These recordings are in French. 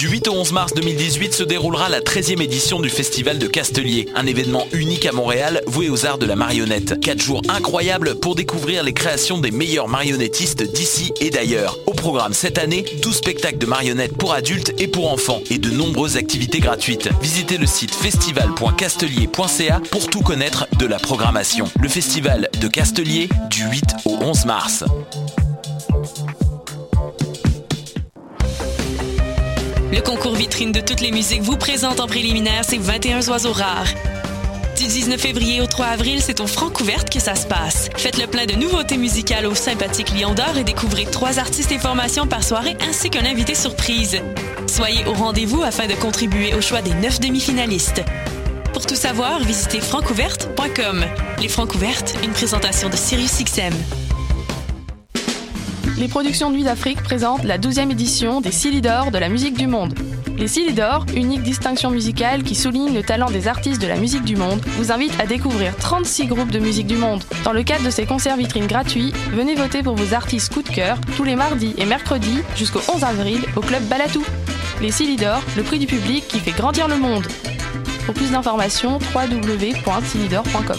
Du 8 au 11 mars 2018 se déroulera la 13e édition du Festival de Castelier, un événement unique à Montréal voué aux arts de la marionnette. Quatre jours incroyables pour découvrir les créations des meilleurs marionnettistes d'ici et d'ailleurs. Au programme cette année, 12 spectacles de marionnettes pour adultes et pour enfants et de nombreuses activités gratuites. Visitez le site festival.castelier.ca pour tout connaître de la programmation. Le Festival de Castelier du 8 au 11 mars. Le concours vitrine de toutes les musiques vous présente en préliminaire ces 21 oiseaux rares. Du 19 février au 3 avril, c'est au Francouverte que ça se passe. Faites le plein de nouveautés musicales au sympathique Lion d'Or et découvrez trois artistes et formations par soirée ainsi qu'un invité surprise. Soyez au rendez-vous afin de contribuer au choix des neuf demi-finalistes. Pour tout savoir, visitez francouverte.com. Les Francouvertes, une présentation de SiriusXM. Les productions Nuit d'Afrique présentent la 12e édition des Silidor de la musique du monde. Les Silidor, unique distinction musicale qui souligne le talent des artistes de la musique du monde, vous invitent à découvrir 36 groupes de musique du monde. Dans le cadre de ces concerts vitrines gratuits, venez voter pour vos artistes coup de cœur tous les mardis et mercredis jusqu'au 11 avril au club Balatou. Les Silidor, le prix du public qui fait grandir le monde. Pour plus d'informations, www.silidor.com.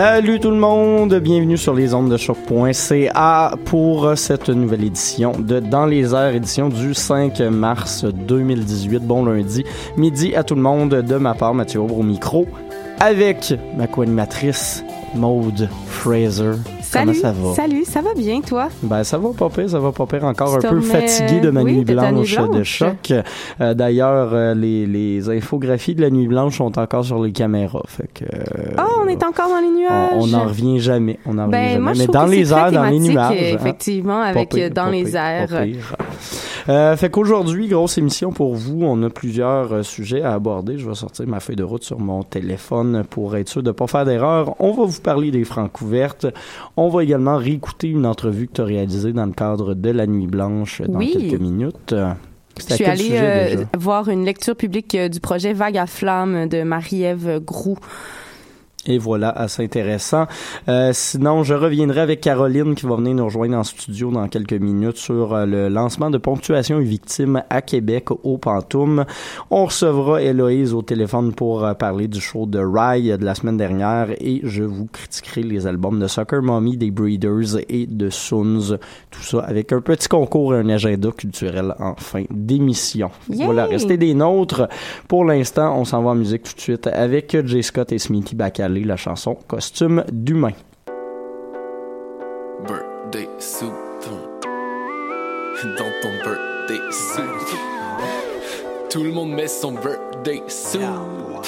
Salut tout le monde, bienvenue sur les ondes de choc.ca pour cette nouvelle édition de Dans les airs, édition du 5 mars 2018. Bon lundi, midi à tout le monde, de ma part Mathieu Aubre au micro, avec ma co-animatrice Maude Fraser. Salut, Comment ça va? Salut, ça va bien, toi? Ben, ça va pas pire, ça va pas pire. Encore un peu fatigué de ma oui, nuit blanche, de choc. Euh, D'ailleurs, euh, les, les infographies de la nuit blanche sont encore sur les caméras. Fait que, euh, Oh, on est encore dans les nuages. on, n'en revient jamais. On en revient Ben, jamais. moi, je Mais dans les airs, dans les nuages. hein. Effectivement, avec pire, dans les airs. pire. Euh, fait qu'aujourd'hui, grosse émission pour vous. On a plusieurs euh, sujets à aborder. Je vais sortir ma feuille de route sur mon téléphone pour être sûr de ne pas faire d'erreur. On va vous parler des francs couvertes. On va également réécouter une entrevue que tu as réalisée dans le cadre de la Nuit Blanche dans Oui. quelques minutes. Je suis allée sujet euh, voir une lecture publique euh, du projet Vague à flamme de Marie-Ève Groux. Et voilà, assez intéressant. Euh, sinon, je reviendrai avec Caroline qui va venir nous rejoindre en studio dans quelques minutes sur euh, le lancement de ponctuation et victimes à Québec au Pantoum. On recevra Héloïse au téléphone pour euh, parler du show de Rye de la semaine dernière et je vous critiquerai les albums de Soccer Mommy, des Breeders et de Soons. Tout ça avec un petit concours et un agenda culturel en fin d'émission. Voilà, restez des nôtres. Pour l'instant, on s'en va en musique tout de suite avec Jay Scott et Smithy Bacalé, la chanson Costume d'humain. birthday suit. Dans ton birthday suit. Tout le monde met son birthday suit. Oh.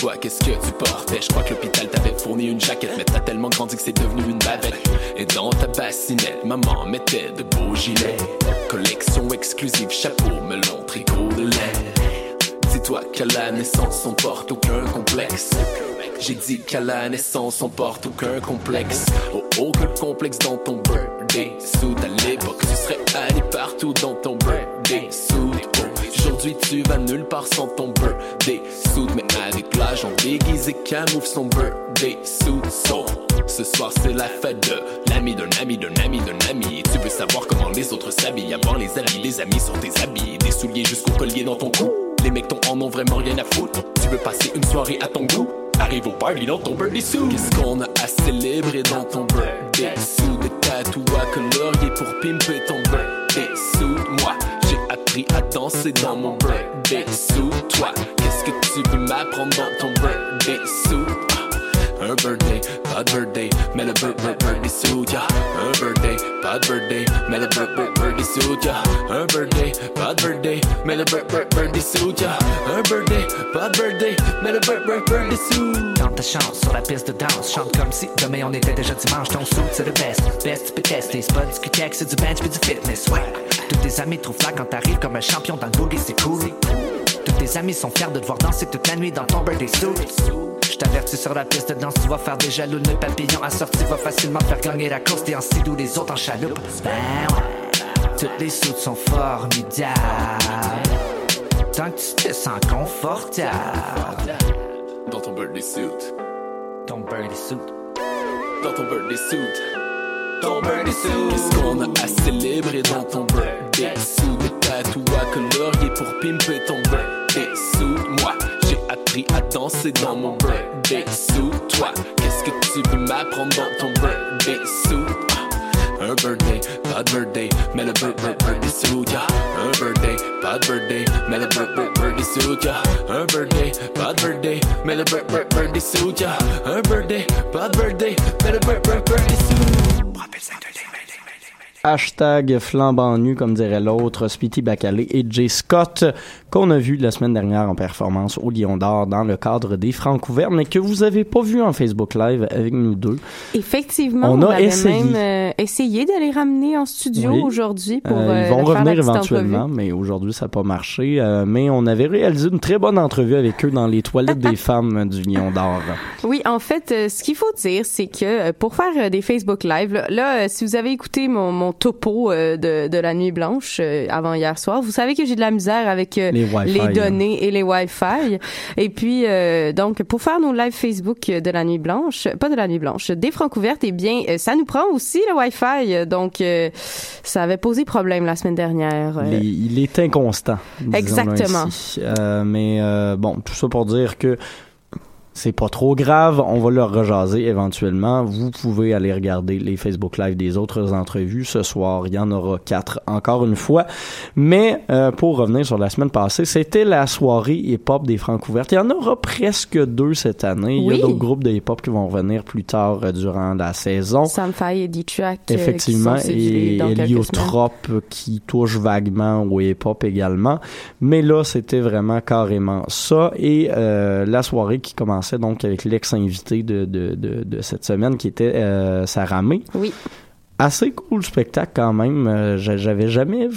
Souviens-toi, qu'est-ce que tu portais? Je crois que l'hôpital t'avait fourni une jaquette, mais t'as tellement grandi que c'est devenu une bavette. Et dans ta bassinette, maman mettait de beaux gilets. Collection exclusive, chapeau, melon, tricot de laine. Dis-toi qu'à la naissance, on porte aucun complexe. J'ai dit qu'à la naissance, on porte aucun complexe. Oh Aucun complexe dans ton birthday suit. À l'époque, tu serais allé partout dans ton birthday suit. Oh, Aujourd'hui, tu vas nulle part sans ton birthday suit. Mais avec l'âge, on déguise et camoufle son birthday suit. So, ce soir, c'est la fête de l'ami d'un ami d'un ami d'un ami. Tu veux savoir comment les autres s'habillent. Avoir les habits, les amis sur tes habits. Des souliers jusqu'au collier dans ton cou. Les mecs t'en en ont vraiment rien à foutre. Tu veux passer une soirée à ton goût? Arrive au party dans ton birthday suit. Qu'est-ce qu'on a à célébrer dans ton birthday suit? Des tatouages coloriés pour pimper ton birthday appris à danser dans mon birthday suit. Toi, qu'est-ce que tu veux m'apprendre dans ton birthday suit? Ah, Un birthday, pas de birthday, mais le bir- bir- birthday suit, yeah. Un birthday, pas de birthday, mais le bir- bir- birthday suit, yeah. Un birthday, pas de birthday, mais le bir- bir- birthday suit, yeah. Un birthday, pas de birthday, mais le bir- bir- birthday suit. Tente ta chance sur la piste de danse. Chante comme si demain on était déjà dimanche. Ton suit, c'est le best. Best, tu peux tester. C'est pas du c'est du bench puis du fitness. Ouais. Tous tes amis trouvent là quand t'arrives comme un champion dans le boogie, c'est cool. Tous tes amis sont fiers de te voir danser toute la nuit dans ton birthday suit. Je t'avertis sur la piste de danse, tu vas faire des jaloux nœuds papillons assortis, va facilement faire gagner la course. T'es en sidou, les autres en chaloupe. Ben ouais, toutes les soutes sont formidables. Tant que tu te sens confortable. Dans ton birthday suit. Ton birthday suit. Dans ton birthday suit. Ton birthday suit. Qu'est-ce qu'on a à célébrer dans ton birthday suit? Des tatouages coloriés pour pimper ton birthday suit. Moi, j'ai appris à danser dans mon birthday suit. Toi, qu'est-ce que tu veux m'apprendre dans ton birthday suit? Ah, Un birthday, pas de birthday, mais le bir- bir- birthday suit, yeah. Un birthday, pas de birthday, mais le bir- bir- birthday suit, yeah. Un birthday, pas de birthday, mais le bir- bir- birthday suit, yeah. Un birthday, pas de birthday, mais le bir- bir- birthday suit. Hashtag flambant nu, comme dirait l'autre, Speedy Bacalé et Jay Scott, qu'on a vu la semaine dernière en performance au Lion d'Or dans le cadre des Francs ouverts, mais que vous avez pas vu en Facebook Live avec nous deux. Effectivement, On on, a avait essayé. même euh, essayé de les ramener en studio Oui. aujourd'hui pour Euh, euh, ils vont faire la revenir éventuellement, mais aujourd'hui ça n'a pas marché. Euh, mais on avait réalisé une très bonne entrevue avec eux dans les toilettes des femmes du Lion d'Or. Oui, en fait, euh, ce qu'il faut dire, c'est que euh, pour faire euh, des Facebook Live, là, là, euh, si vous avez écouté mon, mon topo euh, de, de la nuit blanche euh, avant hier soir, vous savez que j'ai de la misère avec euh, Les Wi-Fi, données et les Wi-Fi. Et puis, euh, donc, pour faire nos lives Facebook de la nuit blanche, pas de la nuit blanche, des francs ouvertes, eh bien, euh, ça nous prend aussi le Wi-Fi. Donc, euh, ça avait posé problème la semaine dernière. Les- il est inconstant. Exactement. ainsi. Mais bon, tout ça pour dire que c'est pas trop grave. On va leur rejaser éventuellement. Vous pouvez aller regarder les Facebook Live des autres entrevues. Ce soir, il y en aura quatre encore une fois. Mais euh, pour revenir sur la semaine passée, c'était la soirée hip-hop des Francouvertes. Il y en aura presque deux cette année. Il y a d'autres groupes de hip-hop qui vont revenir plus tard euh, durant la saison. Sam Faye et D-Track. euh, Effectivement, et. Héliotrope euh, qui touche vaguement au hip-hop également. Mais là, c'était vraiment carrément ça. Et euh, la soirée qui commençait donc avec l'ex-invité de, de, de, de cette semaine qui était euh, Sarah May. Oui. Assez cool spectacle quand même. Euh, j'a- J'avais jamais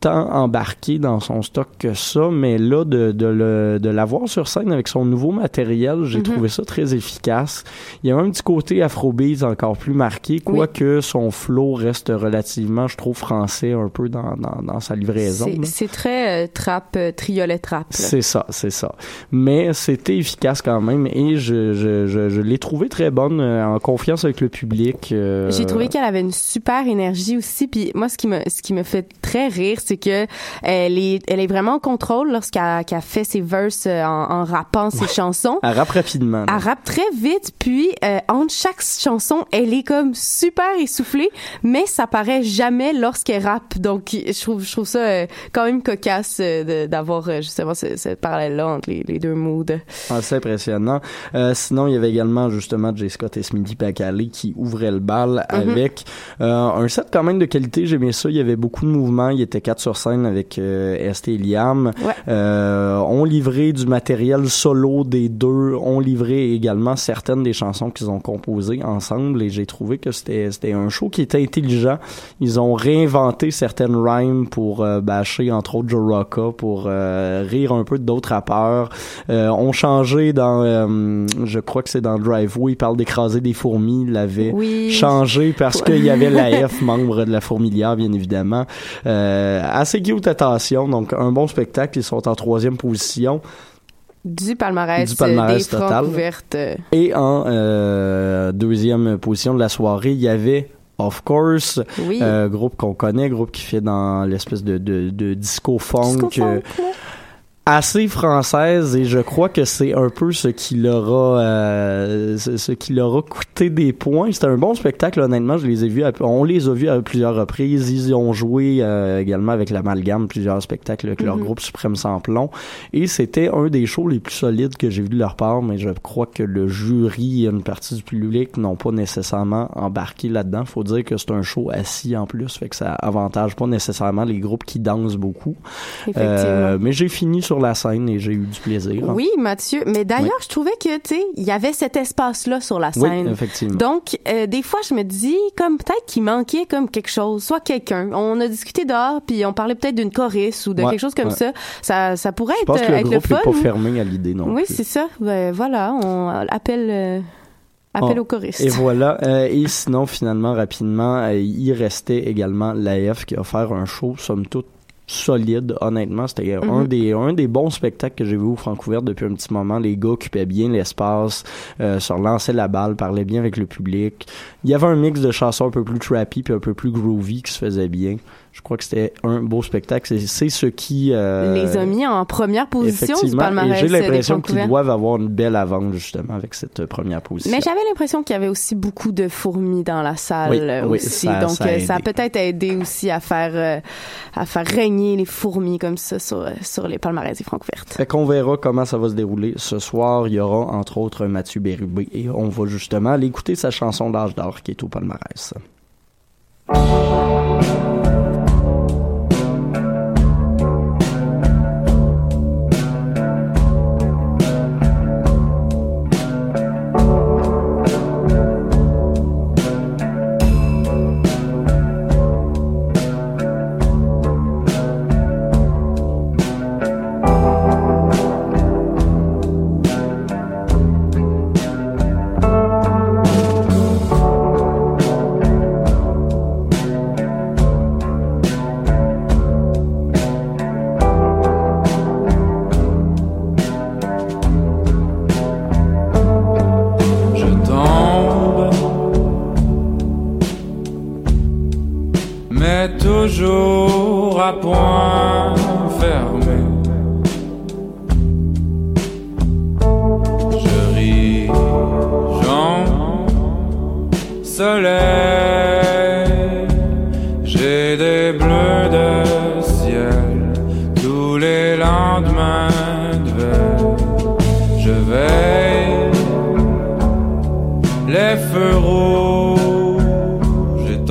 tant embarqué dans son stock que ça, mais là, de, de, le, de l'avoir sur scène avec son nouveau matériel, j'ai Mhm. trouvé ça très efficace. Il y a un petit côté afrobeat encore plus marqué, quoique son flow reste relativement, je trouve, français un peu dans, dans, dans sa livraison. C'est- très euh, trap, euh, triolet trap. C'est ça, c'est ça. Mais c'était efficace quand même et je, je, je, je l'ai trouvé très bonne euh, en confiance avec le public. euh, J'ai trouvé qu'elle avait une super énergie aussi. Puis moi, ce qui me, ce qui me fait très rire, c'est que elle est, elle est vraiment en contrôle lorsqu'elle qu'elle fait ses verses euh, en, en rappant ses chansons. Elle rappe rapidement. Elle rappe très vite, puis euh, entre chaque chanson, elle est comme super essoufflée, mais ça paraît jamais lorsqu'elle rappe. Donc, je trouve, je trouve ça euh, quand même cocasse euh, d'avoir justement ce, ce parallèle-là entre les, les deux moods. Assez impressionnant. Euh, sinon, il y avait également justement Jay Scott et Smithy Pacalé qui ouvraient le bal Mhm. avec un set quand même de qualité. J'aimais ça. Il y avait beaucoup de mouvements. Il était 4 sur scène avec euh, Estée et Liam, Ouais. euh, ont livré du matériel solo des deux, ont livré également certaines des chansons qu'ils ont composées ensemble et j'ai trouvé que c'était c'était un show qui était intelligent. Ils ont réinventé certaines rhymes pour euh, bâcher entre autres Joe Rocca pour euh, rire un peu d'autres rappeurs. Euh, ont changé dans euh, je crois que c'est dans Driveway, il parle d'écraser des fourmis, il l'avait Oui. changé parce qu'il y avait la F membre de la fourmilière bien évidemment. Euh, assez cute attention donc un bon spectacle, ils sont en troisième position. Du palmarès, Du palmarès des total. ouvertes. Et en euh, deuxième position de la soirée, il y avait Of Course, Oui. euh, groupe qu'on connaît, groupe qui fait dans l'espèce de, de, de disco funk. Disco funk, euh. Assez française et je crois que c'est un peu ce qui leur a euh, ce qui leur a coûté des points. C'était un bon spectacle honnêtement, je les ai vus à- on les a vus à plusieurs reprises, ils y ont joué euh, également avec l'amalgame plusieurs spectacles avec leur Mhm. groupe Suprême sans plomb et c'était un des shows les plus solides que j'ai vu de leur part mais je crois que le jury et une partie du public n'ont pas nécessairement embarqué là-dedans. Faut dire que c'est un show assis en plus, fait que ça avantage pas nécessairement les groupes qui dansent beaucoup. Euh, mais j'ai fini sur la scène et j'ai eu du plaisir. Oui, Mathieu. Mais d'ailleurs, je trouvais que, tu sais, il y avait cet espace-là sur la Oui, scène. effectivement. Donc, euh, des fois, je me dis, comme peut-être qu'il manquait comme quelque chose, soit quelqu'un. On a discuté dehors, puis on parlait peut-être d'une choriste ou de Ouais, quelque chose comme ouais. ça. Ça, ça pourrait Je être, pense que le être le groupe fun. n'est pas fermé à l'idée non oui, c'est ça. Ben, voilà, on appelle, euh, appelle Oh, aux choristes. Et voilà. Euh, et sinon, finalement, rapidement, euh, il restait également l'AF qui a offert un show, somme toute, solide, honnêtement. C'était un, Mhm. des, un des bons spectacles que j'ai vu au Francouverte depuis un petit moment. Les gars occupaient bien l'espace, euh, se relançaient la balle, parlaient bien avec le public. Il y avait un mix de chansons un peu plus trappy puis un peu plus groovy qui se faisait bien. Je crois que c'était un beau spectacle. C'est, ce qui... euh, les a mis en première position du palmarès. et j'ai euh, l'impression qu'ils doivent avoir une belle avance justement avec cette euh, première position. Mais j'avais l'impression qu'il y avait aussi beaucoup de fourmis dans la salle Oui, euh, oui, aussi. ça- Donc ça a peut-être aidé aussi à faire euh, à faire régner les fourmis comme ça sur sur les palmarès des Francouvertes. Fait qu'on verra comment ça va se dérouler. Ce soir, il y aura entre autres Mathieu Bérubé et on va justement aller écouter sa chanson d'âge d'or qui est au palmarès.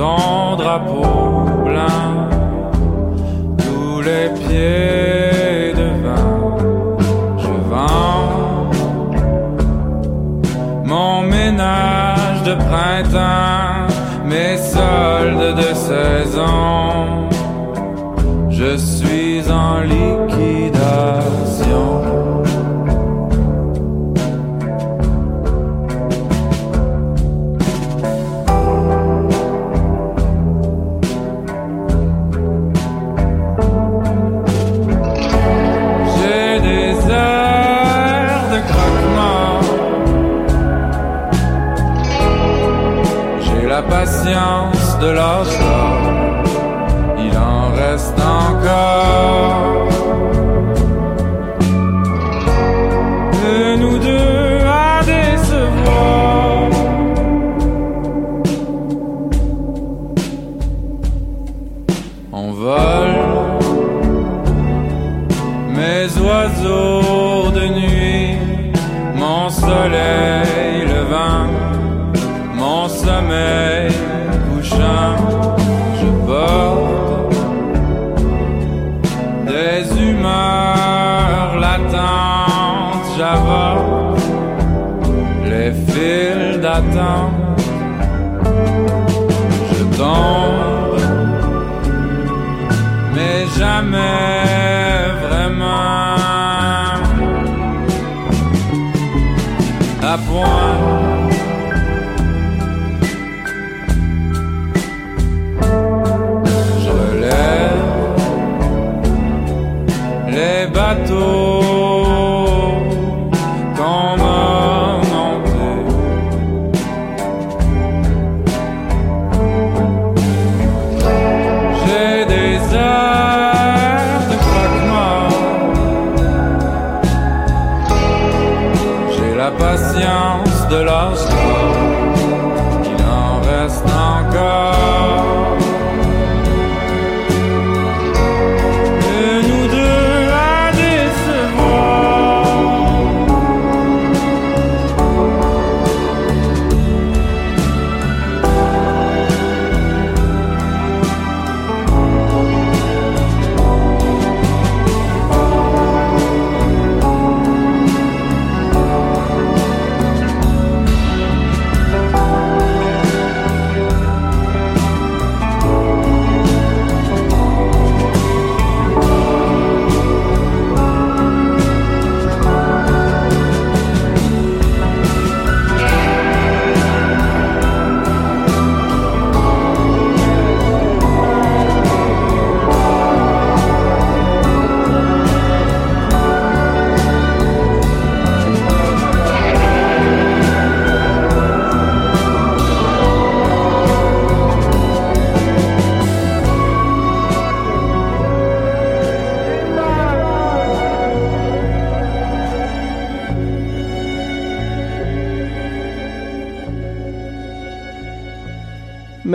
Ton drapeau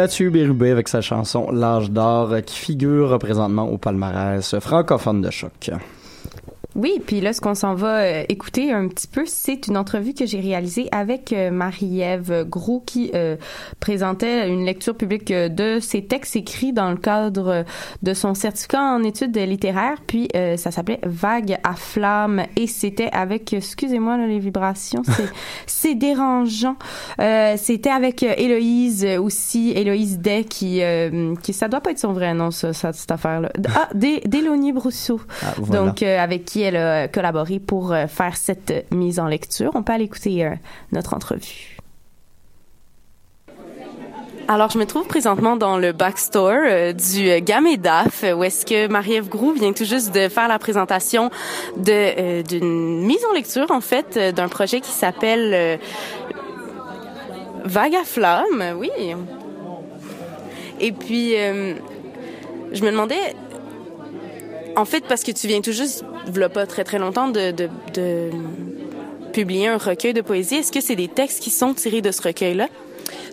Mathieu Bérubé avec sa chanson L'âge d'or euh, qui figure présentement au palmarès francophone de choc. Oui, puis là, ce qu'on s'en va euh, écouter un petit peu, c'est une entrevue que j'ai réalisée avec euh, Marie-Ève Gros qui euh, présentait une lecture publique euh, de ses textes écrits dans le cadre de son certificat en études littéraires. Puis euh, ça s'appelait Vague à flamme et c'était avec, excusez-moi là, les vibrations, c'est c'est dérangeant. Euh, c'était avec euh, Héloïse aussi, Héloïse Day qui, euh, qui ça doit pas être son vrai nom ça, ça cette affaire-là. Ah, Dé- Délonie Brousseau. Ah, voilà. Donc, euh, avec qui elle a collaboré pour faire cette mise en lecture. On peut aller écouter euh, notre entrevue. Alors, je me trouve présentement dans le backstore euh, du euh, Gamedaf, euh, où est-ce que Marie-Ève Groux vient tout juste de faire la présentation d'une mise en lecture, en fait, d'un projet qui s'appelle Vague à flamme, oui. Et puis, je me demandais, en fait, parce que tu viens tout juste, v'là pas très très longtemps, de publier un recueil de poésie, est-ce que c'est des textes qui sont tirés de ce recueil-là?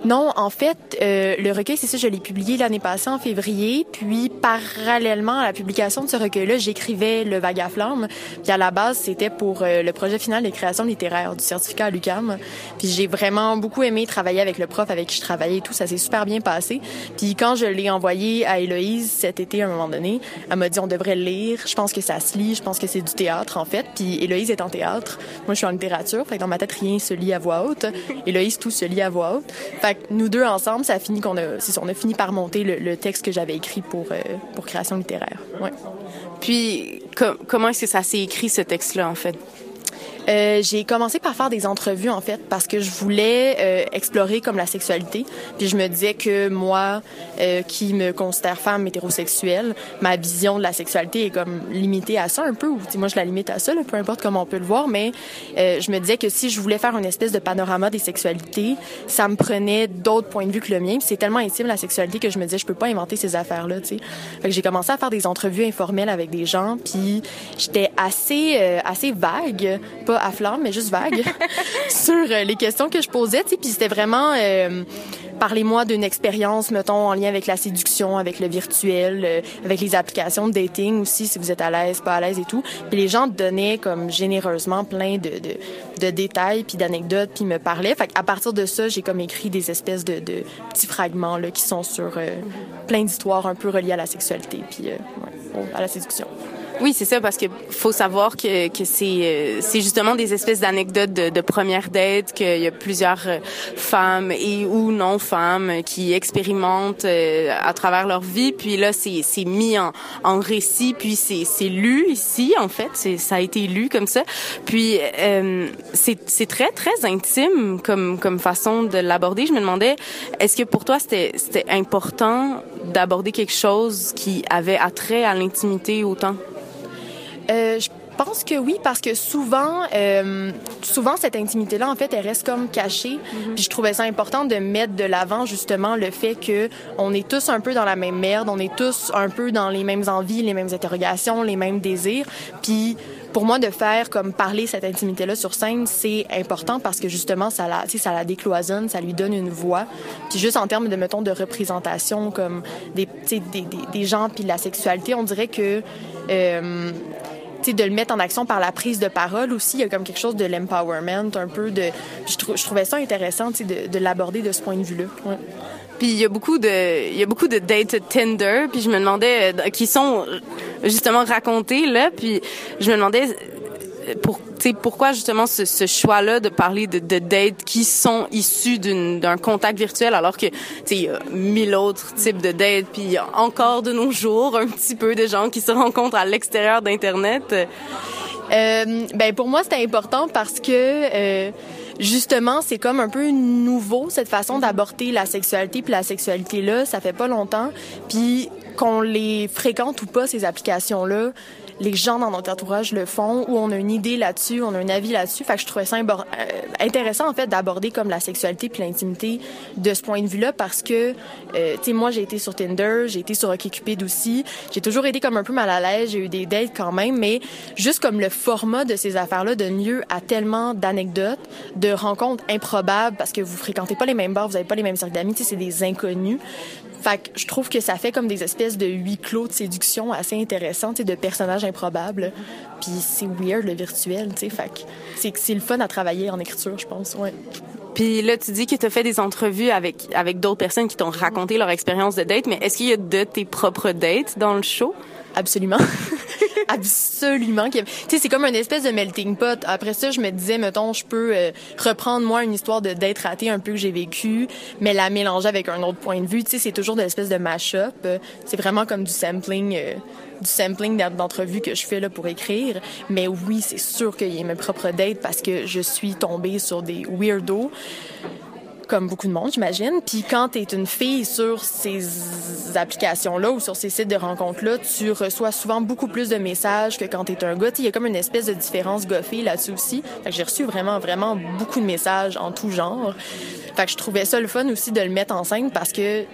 Non, en fait, euh, le recueil, c'est ça, je l'ai publié l'année passée en février. Puis, parallèlement à la publication de ce recueil-là, j'écrivais Le Vague flamme. Puis, à la base, c'était pour euh, le projet final des créations littéraires du certificat à l'UQAM. Puis, j'ai vraiment beaucoup aimé travailler avec le prof avec qui je travaillais et tout. Ça s'est super bien passé. Puis, quand je l'ai envoyé à Héloïse cet été, à un moment donné, elle m'a dit on devrait le lire. Je pense que ça se lit. Je pense que c'est du théâtre, en fait. Puis, Héloïse est en théâtre. Moi, je suis en littérature. Fait que dans ma tête, rien se lit à voix haute. Héloïse, tout se lit à voix haute. Nous deux ensemble, ça a qu'on a, on a fini par monter le, texte que j'avais écrit pour, euh, pour création littéraire. Ouais. Puis, com- comment est-ce que ça s'est écrit, ce texte-là, en fait? Euh, j'ai commencé par faire des entrevues en fait parce que je voulais euh, explorer comme la sexualité. Puis je me disais que moi, euh, qui me considère femme hétérosexuelle, ma vision de la sexualité est comme limitée à ça un peu. Ou moi je la limite à ça, là, peu importe comment on peut le voir. Mais euh, je me disais que si je voulais faire une espèce de panorama des sexualités, ça me prenait d'autres points de vue que le mien. C'est tellement intime la sexualité que je me disais je peux pas inventer ces affaires là. Tu sais. J'ai commencé à faire des entrevues informelles avec des gens. Puis j'étais assez euh, assez vague à flamme, mais juste vague, sur euh, les questions que je posais, puis c'était vraiment... euh, Parlez-moi d'une expérience, mettons, en lien avec la séduction, avec le virtuel, euh, avec les applications de dating aussi, si vous êtes à l'aise, pas à l'aise et tout. Puis les gens donnaient comme généreusement plein de, de, de détails puis d'anecdotes puis me parlaient. Fait à partir de ça, j'ai comme écrit des espèces de, de petits fragments là, qui sont sur euh, plein d'histoires un peu reliées à la sexualité puis ouais, à la séduction. Oui, c'est ça, parce que faut savoir que, que c'est euh, c'est justement des espèces d'anecdotes de, de première date, qu'il y a plusieurs euh, femmes et ou non femmes qui expérimentent euh, à travers leur vie, puis là c'est c'est mis en, en récit, puis c'est c'est lu ici en fait, c'est ça a été lu comme ça, puis euh, c'est c'est très très intime comme comme façon de l'aborder. Je me demandais, est-ce que pour toi c'était c'était important d'aborder quelque chose qui avait attrait à l'intimité autant? Euh, je pense que oui, parce que souvent, euh, souvent cette intimité-là, en fait, elle reste comme cachée. Puis je trouvais ça important de mettre de l'avant justement le fait que on est tous un peu dans la même merde, on est tous un peu dans les mêmes envies, les mêmes interrogations, les mêmes désirs. Puis pour moi, de faire comme parler cette intimité-là sur scène, c'est important parce que justement, ça la, ça la décloisonne, ça lui donne une voix. Puis juste en termes de, mettons, de représentation, comme des, des, des, des gens puis de la sexualité, on dirait que euh, de le mettre en action par la prise de parole aussi. Il y a comme quelque chose de l'empowerment, un peu de. Je, trou- je trouvais ça intéressant, de, de l'aborder de ce point de vue-là. Ouais. Puis il y a beaucoup de il y a beaucoup de dates Tinder, puis je me demandais euh, qui sont justement racontées là, puis je me demandais euh, pour pourquoi justement ce, ce choix-là de parler de, de dates qui sont issus d'un contact virtuel alors que tu sais il y a mille autres types de dates puis encore de nos jours un petit peu de gens qui se rencontrent à l'extérieur d'internet. Euh, ben pour moi c'était important parce que euh, justement c'est comme un peu nouveau cette façon d'aborder la sexualité puis la sexualité là ça fait pas longtemps puis qu'on les fréquente ou pas ces applications là les gens dans notre entourage le font ou on a une idée là-dessus, on a un avis là-dessus. Fait que je trouvais ça euh, intéressant en fait d'aborder comme la sexualité puis l'intimité de ce point de vue-là parce que euh, tu sais moi j'ai été sur Tinder, j'ai été sur OkCupid aussi, j'ai toujours été comme un peu mal à l'aise, j'ai eu des dates quand même, mais juste comme le format de ces affaires-là donne lieu à tellement d'anecdotes, de rencontres improbables parce que vous fréquentez pas les mêmes bars, vous avez pas les mêmes cercles d'amis, c'est des inconnus. Fait je trouve que ça fait comme des espèces de huis clos de séduction assez sais, de personnages improbables. Puis c'est weird le virtuel, tu sais. Fait que c'est c'est le fun à travailler en écriture, je pense. Ouais. Puis là, tu dis que tu as fait des entrevues avec, avec d'autres personnes qui t'ont raconté leur expérience de date, mais est-ce qu'il y a de tes propres dates dans le show? Absolument. Absolument. Tu sais, c'est comme une espèce de melting pot. Après ça, je me disais, mettons, je peux euh, reprendre, moi, une histoire de date ratée un peu que j'ai vécue, mais la mélanger avec un autre point de vue. Tu sais, c'est toujours de l'espèce de mash-up. C'est vraiment comme du sampling, euh, du sampling d'en- d'entrevues que je fais là pour écrire. Mais oui, c'est sûr qu'il y a mes propres dates parce que je suis tombée sur des weirdos comme beaucoup de monde, j'imagine. Puis quand tu es une fille sur ces applications-là ou sur ces sites de rencontres-là, tu reçois souvent beaucoup plus de messages que quand tu es un gars. Il y a comme une espèce de différence goffée là-dessus aussi. J'ai reçu vraiment, vraiment beaucoup de messages en tout genre. Fait que je trouvais ça le fun aussi de le mettre en scène parce que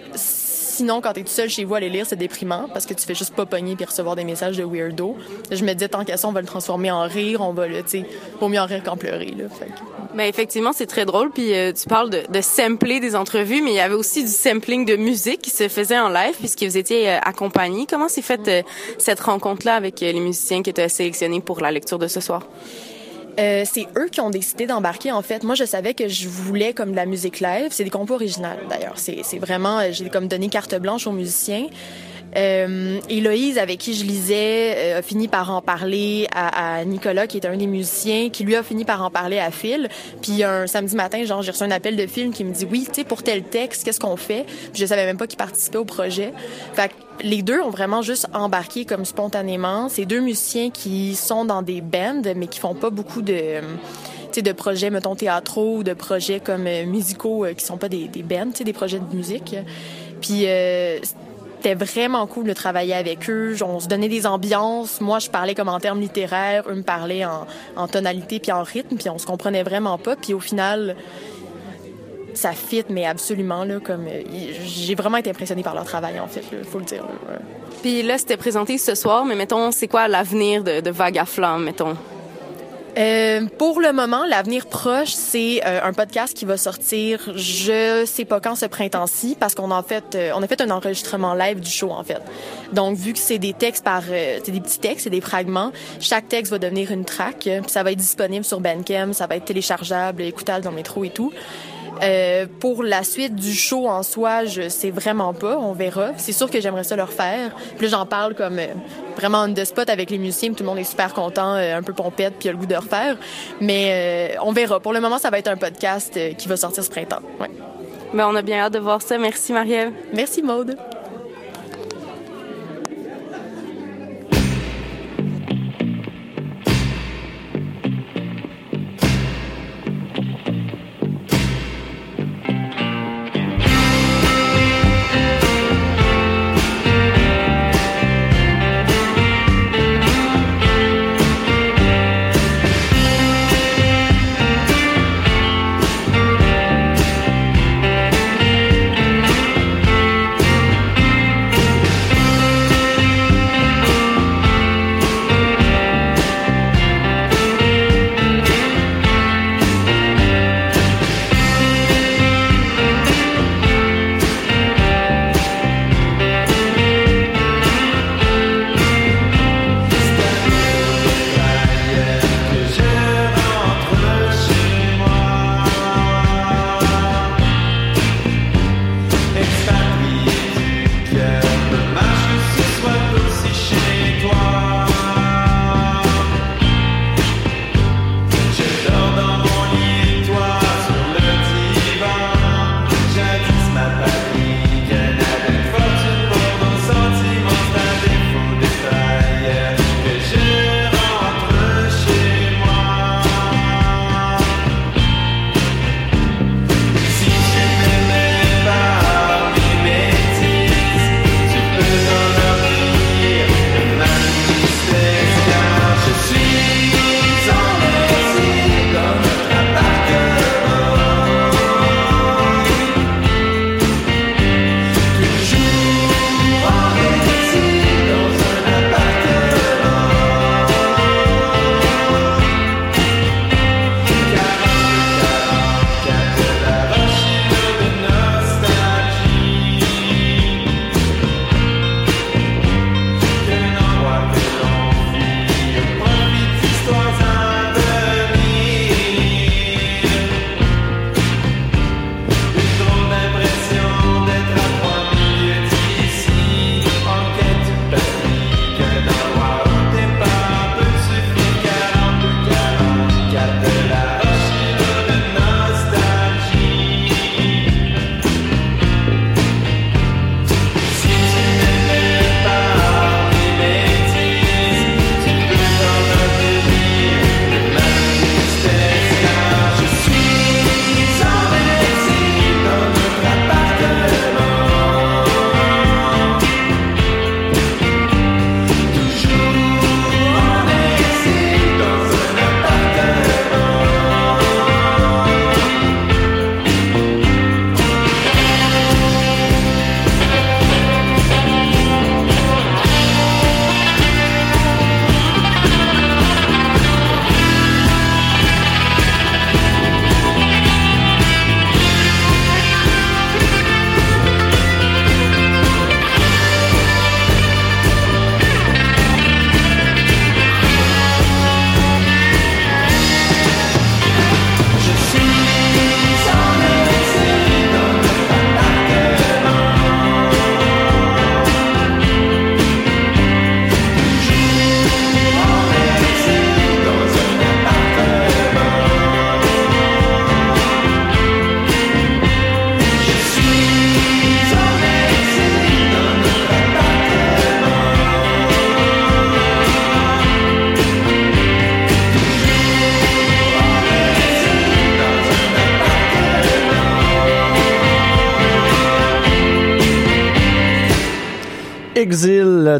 sinon, quand t'es tout seul chez vous à les lire, c'est déprimant parce que tu fais juste pas pogner puis recevoir des messages de weirdo. Je me disais, tant qu'à ça, on va le transformer en rire, on va le, tu sais, vaut mieux en rire qu'en pleurer, là. Fait Ben effectivement, c'est très drôle. Puis euh, tu parles de, de sampler des entrevues, mais il y avait aussi du sampling de musique qui se faisait en live puisque vous étiez euh, accompagnés. Comment s'est faite euh, cette rencontre-là avec euh, les musiciens qui étaient sélectionnés pour la lecture de ce soir? Euh, c'est eux qui ont décidé d'embarquer en fait. Moi, je savais que je voulais comme de la musique live. C'est des compos originales d'ailleurs. C'est vraiment, euh, j'ai comme donné carte blanche aux musiciens. Euh, Héloïse, avec qui je lisais, euh, a fini par en parler à, Nicolas, qui est un des musiciens, qui lui a fini par en parler à Phil. Puis un samedi matin, genre, j'ai reçu un appel de Phil qui me dit, oui, tu sais, pour tel texte, qu'est-ce qu'on fait? Puis je savais même pas qu'il participait au projet. Fait que les deux ont vraiment juste embarqué comme spontanément. C'est deux musiciens qui sont dans des bands, mais qui font pas beaucoup de de projets, mettons, théâtraux ou de projets comme euh, musicaux euh, qui sont pas des, des bands, des projets de musique. Puis euh, c'était vraiment cool de travailler avec eux. On se donnait des ambiances. Moi, je parlais comme en termes littéraires. Eux me parlaient en, tonalité puis en rythme. Puis on se comprenait vraiment pas. Puis au final, ça fit, mais absolument, là, comme... euh, J'ai vraiment été impressionnée par leur travail, en fait, il faut le dire. là. Puis là, c'était présenté ce soir, mais mettons, c'est quoi l'avenir de, de Vague à Flamme, mettons? Euh, pour le moment, l'avenir proche, c'est euh, un podcast qui va sortir, je sais pas quand ce printemps-ci, parce qu'on a fait, euh, on a fait un enregistrement live du show en fait. Donc vu que c'est des textes par, euh, c'est des petits textes, c'est des fragments, chaque texte va devenir une track, euh, puis ça va être disponible sur Bandcamp, ça va être téléchargeable, écoutable dans le métro et tout. Euh, pour la suite du show en soi, je sais vraiment pas. On verra. C'est sûr que j'aimerais ça leur faire. Puis j'en parle comme euh, vraiment on the spot avec les musiciens. Tout le monde est super content, euh, un peu pompette, puis a le goût de refaire. Mais on verra. Pour le moment, ça va être un podcast qui va sortir ce printemps. Ouais. Ben, on a bien hâte de voir ça. Merci, Marie-Ève. Merci, Maude.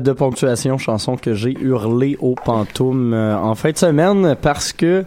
De ponctuation, chanson que j'ai hurlé au pantoum euh, en fin de semaine parce que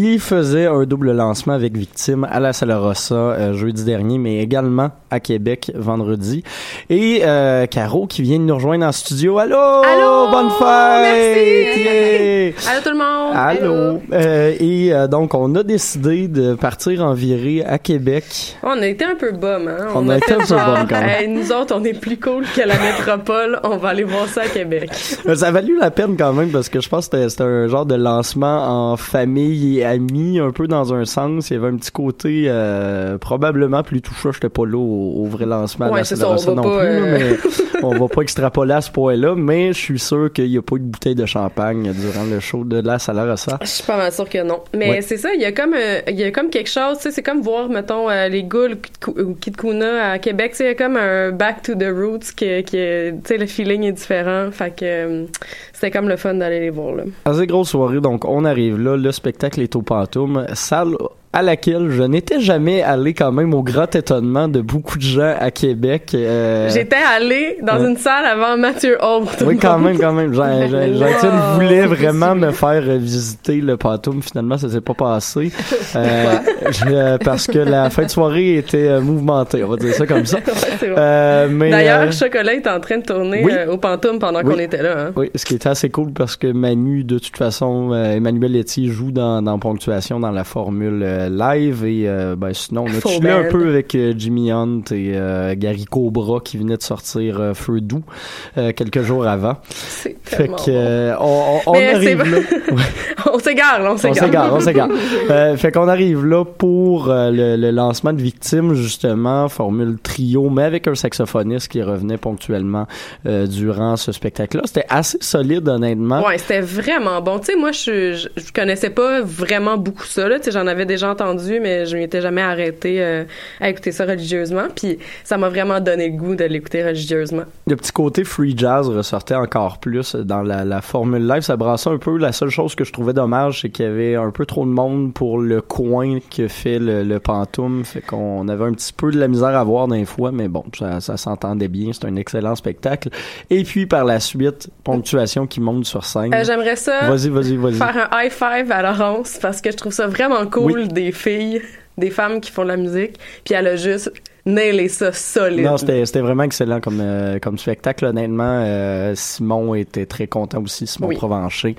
il faisait un double lancement avec Victime à la Sala Rossa euh, jeudi dernier, mais également à Québec vendredi. Et euh, Caro qui vient de nous rejoindre en studio. Allô! Allô! Bonne fête! Merci! Yeah! Allô tout le monde! Allô! Euh, et euh, donc, on a décidé de partir en virée à Québec. On a été un peu bum, hein? On a été un peu bum, quand même. hey, nous autres, on est plus cool que la métropole. On va aller voir ça à Québec. Ça a valu la peine quand même parce que je pense que c'était- c'était un genre de lancement en famille et ami un peu dans un sens. Il y avait un petit côté euh, probablement plus touchant. J'étais pas là au, au vrai lancement de la c'est ça, on Saint-Valentin va non pas, plus, euh, mais on va pas extrapoler à ce point-là. Mais je suis sûr qu'il y a pas eu de bouteille de champagne durant le show de la Salaire ça. Je suis pas mal sûre que non. Mais Ouais. c'est ça, il y a comme euh, il y a comme quelque chose, c'est comme voir mettons les Goules ou Kid Kuna à Québec, il y a comme un back to the roots qui qui est- tu sais le feeling est différent, fait que c'était comme le fun d'aller les voir là. Assez grosse soirée, donc on arrive là, le spectacle est au Pantoum, salle à laquelle je n'étais jamais allé quand même au grand étonnement de beaucoup de gens à Québec. euh, J'étais allée dans une salle avant Mathieu Holt. Oui, quand même, quand même. Jean- Jean- Jean-Étienne Wow. voulait vraiment me faire visiter le Pantoum. Finalement, ça s'est pas passé. Euh, je- euh, parce que la fin de soirée était mouvementée, on va dire ça comme ça. Bon. D'ailleurs, Chocolat est en train de tourner oui. au Pantoum pendant Oui. qu'on était là. Hein. Oui, ce qui était assez cool parce que Manu, de toute façon, Emmanuel Etier joue dans, dans Ponctuation dans la formule euh, live et euh, ben, sinon on a chillé un peu avec euh, Jimmy Hunt et Gary Cobra qui venait de sortir Feu doux quelques jours avant. C'est Fait que on, on, on arrive là. on s'égare, on On s'égare. on s'égare. Euh, fait qu'on arrive là pour le, le lancement de Victimes, justement, formule trio, mais avec un saxophoniste qui revenait ponctuellement durant ce spectacle-là. C'était assez solide, honnêtement. Ouais, c'était vraiment bon. Tu sais, moi, je, je, je connaissais pas vraiment beaucoup ça. Là. Tu sais, j'en avais déjà entendu, mais je m'étais jamais arrêté euh, à écouter ça religieusement. Puis ça m'a vraiment donné le goût de l'écouter religieusement. Le petit côté free jazz ressortait encore plus dans la, la formule live. Ça brassait un peu. La seule chose que je trouvais dommage, c'est qu'il y avait un peu trop de monde pour le coin que fait le, le Pantoum. Fait qu'on avait un petit peu de la misère à voir d'un fois, mais bon, ça, ça s'entendait bien. C'est un excellent spectacle. Et puis par la suite, ponctuation qui monte sur scène. Euh, J'aimerais ça Vas-y, vas-y, vas-y. faire un high five à Laurence parce que je trouve ça vraiment cool des filles, des femmes qui font la musique. Puis elle a juste ça solide. Non, c'était vraiment excellent comme euh, comme spectacle. Honnêtement, euh, Simon était très content aussi, Simon Oui. Provencher,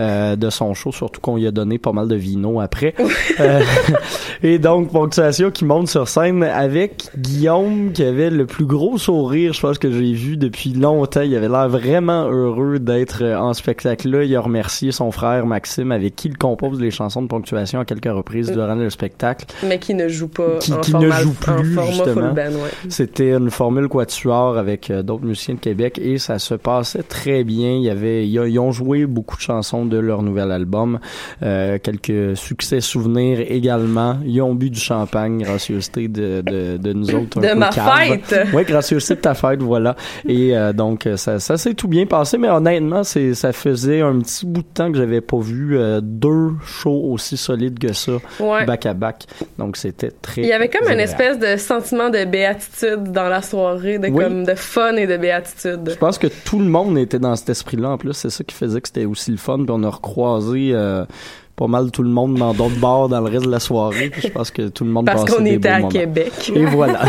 euh, de son show, surtout qu'on lui a donné pas mal de vino après. Euh, et donc, Ponctuation qui monte sur scène avec Guillaume qui avait le plus gros sourire, je pense, que j'ai vu depuis longtemps. Il avait l'air vraiment heureux d'être euh, en spectacle-là. Il a remercié son frère Maxime avec qui il compose les chansons de Ponctuation à quelques reprises durant le spectacle. Mais qui ne joue pas Qui- en, qui ne joue plus, band. Ouais. C'était une formule quatuor avec euh, d'autres musiciens de Québec et ça se passait très bien. Il y avait, ils, ont joué beaucoup de chansons de leur nouvel album, euh, quelques succès souvenirs également. Ils ont bu du champagne, gracieuseté de, de, de nous autres. De ma fête. Oui, gracieuseté de ta fête, voilà. Et euh, donc ça, ça s'est tout bien passé, mais honnêtement, c'est, ça faisait un petit bout de temps que j'avais pas vu deux shows aussi solides que ça, Ouais. back à back. Donc c'était très. Il y avait comme une espèce de sentiment de béatitude dans la soirée, de Oui. comme de fun et de béatitude. Je pense que tout le monde était dans cet esprit-là. En plus, c'est ça qui faisait que c'était aussi le fun. Puis on a recroisé euh, pas mal tout le monde dans d'autres bars dans le reste de la soirée. Puis je pense que tout le monde Parce qu'on était à moments. Québec. Et voilà.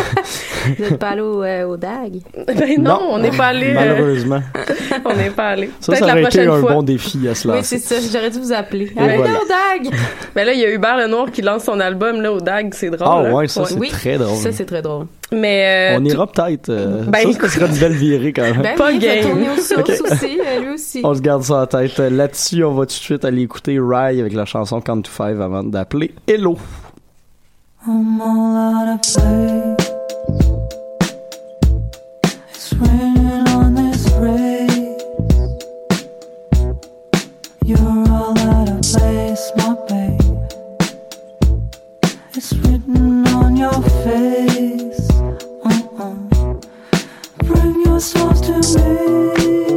Vous n'êtes pas allé au, euh, au DAG? Ben non, on n'est pas allé. euh, Malheureusement. on n'est pas allé. Ça, ça la aurait été prochaine un fois. bon défi à se Oui, lancer. c'est ça. J'aurais dû vous appeler. Allez, voilà. au DAG! Mais là, il y a Hubert Lenoir qui lance son album là, au DAG, c'est drôle. Ah là. ouais, ça, c'est Oui, très drôle. Ça, c'est très drôle. Mais euh, on ira peut-être. euh, Ben, ça, ça serait une belle virée quand même. Ben Pas oui, game. aux sources Ok. aussi, euh, lui aussi. On se garde ça en tête. Là-dessus, on va tout de suite aller écouter Rye avec la chanson Count to Five avant d'appeler Hello. I'm all out of place. It's raining on this race. You're all out of place, my babe. It's written on your face. Bring yourself to me.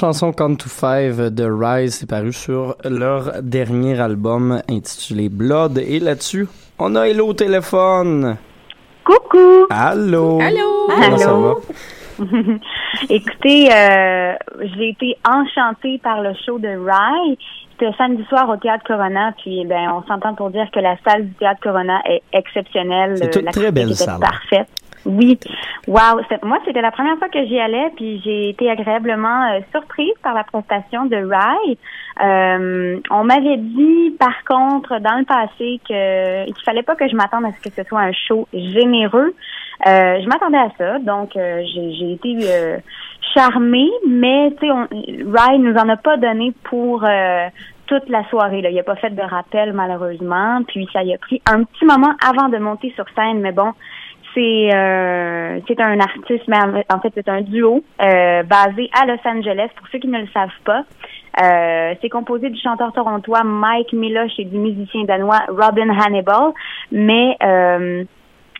Chanson Count to Five de Rise est parue sur leur dernier album intitulé Blood. Et là-dessus, on a Hello au téléphone. Coucou! Allô! Allô! Comment ça va? Écoutez, euh, j'ai été enchantée par le show de Rye. C'était samedi soir au Théâtre Corona, puis ben on s'entend pour dire que la salle du Théâtre Corona est exceptionnelle. C'est une La très belle salle. Parfaite. Oui. Wow. Moi, c'était la première fois que j'y allais, puis j'ai été agréablement euh, surprise par la prestation de Rye. Euh, on m'avait dit, par contre, dans le passé, que qu'il fallait pas que je m'attende à ce que ce soit un show généreux. Euh, je m'attendais à ça, donc euh, j'ai été euh, charmée, mais tu sais, Rye nous en a pas donné pour toute la soirée. Là. Il a pas fait de rappel malheureusement, puis ça y a pris un petit moment avant de monter sur scène, mais bon. C'est euh, c'est un artiste, mais en- fait c'est un duo euh, basé à Los Angeles. Pour ceux qui ne le savent pas, euh, c'est composé du chanteur torontois Mike Miloche et du musicien danois Robin Hannibal, mais euh,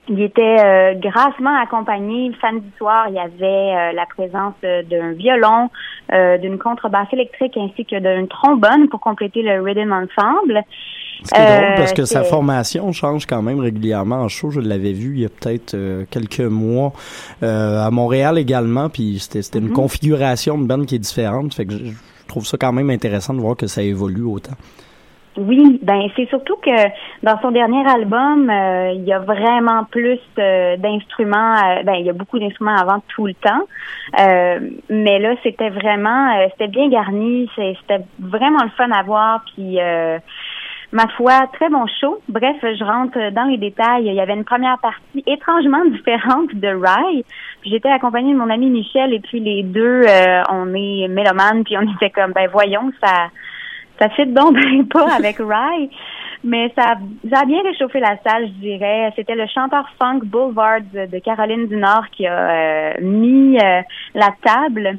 il était euh, grassement accompagné. Samedi soir, il y avait euh, la présence d'un violon, d'une contrebasse électrique ainsi que d'un trombone pour compléter le rhythm ensemble. Ce qui est drôle Euh, parce que sa c'est- formation change quand même régulièrement en show. Je l'avais vu il y a peut-être euh, quelques mois euh, à Montréal également. Puis c'était c'était une Mhm. configuration de band qui est différente. Fait que je, je trouve ça quand même intéressant de voir que ça évolue autant. Oui, ben c'est surtout que dans son dernier album, euh, il y a vraiment plus euh, d'instruments. euh, ben il y a beaucoup d'instruments avant tout le temps, Euh, mais là c'était vraiment, euh, c'était bien garni, c'est- c'était vraiment le fun à voir. Puis euh, ma foi, très bon show. Bref, je rentre dans les détails. Il y avait une première partie étrangement différente de Rye. J'étais accompagnée de mon ami Michel et puis les deux, euh, on est mélomanes puis on était comme ben voyons ça ça fit donc ben pas avec Rye, mais ça, ça a bien réchauffé la salle, je dirais. C'était le chanteur funk Boulevard de, de Caroline du Nord qui a euh, mis euh, la table.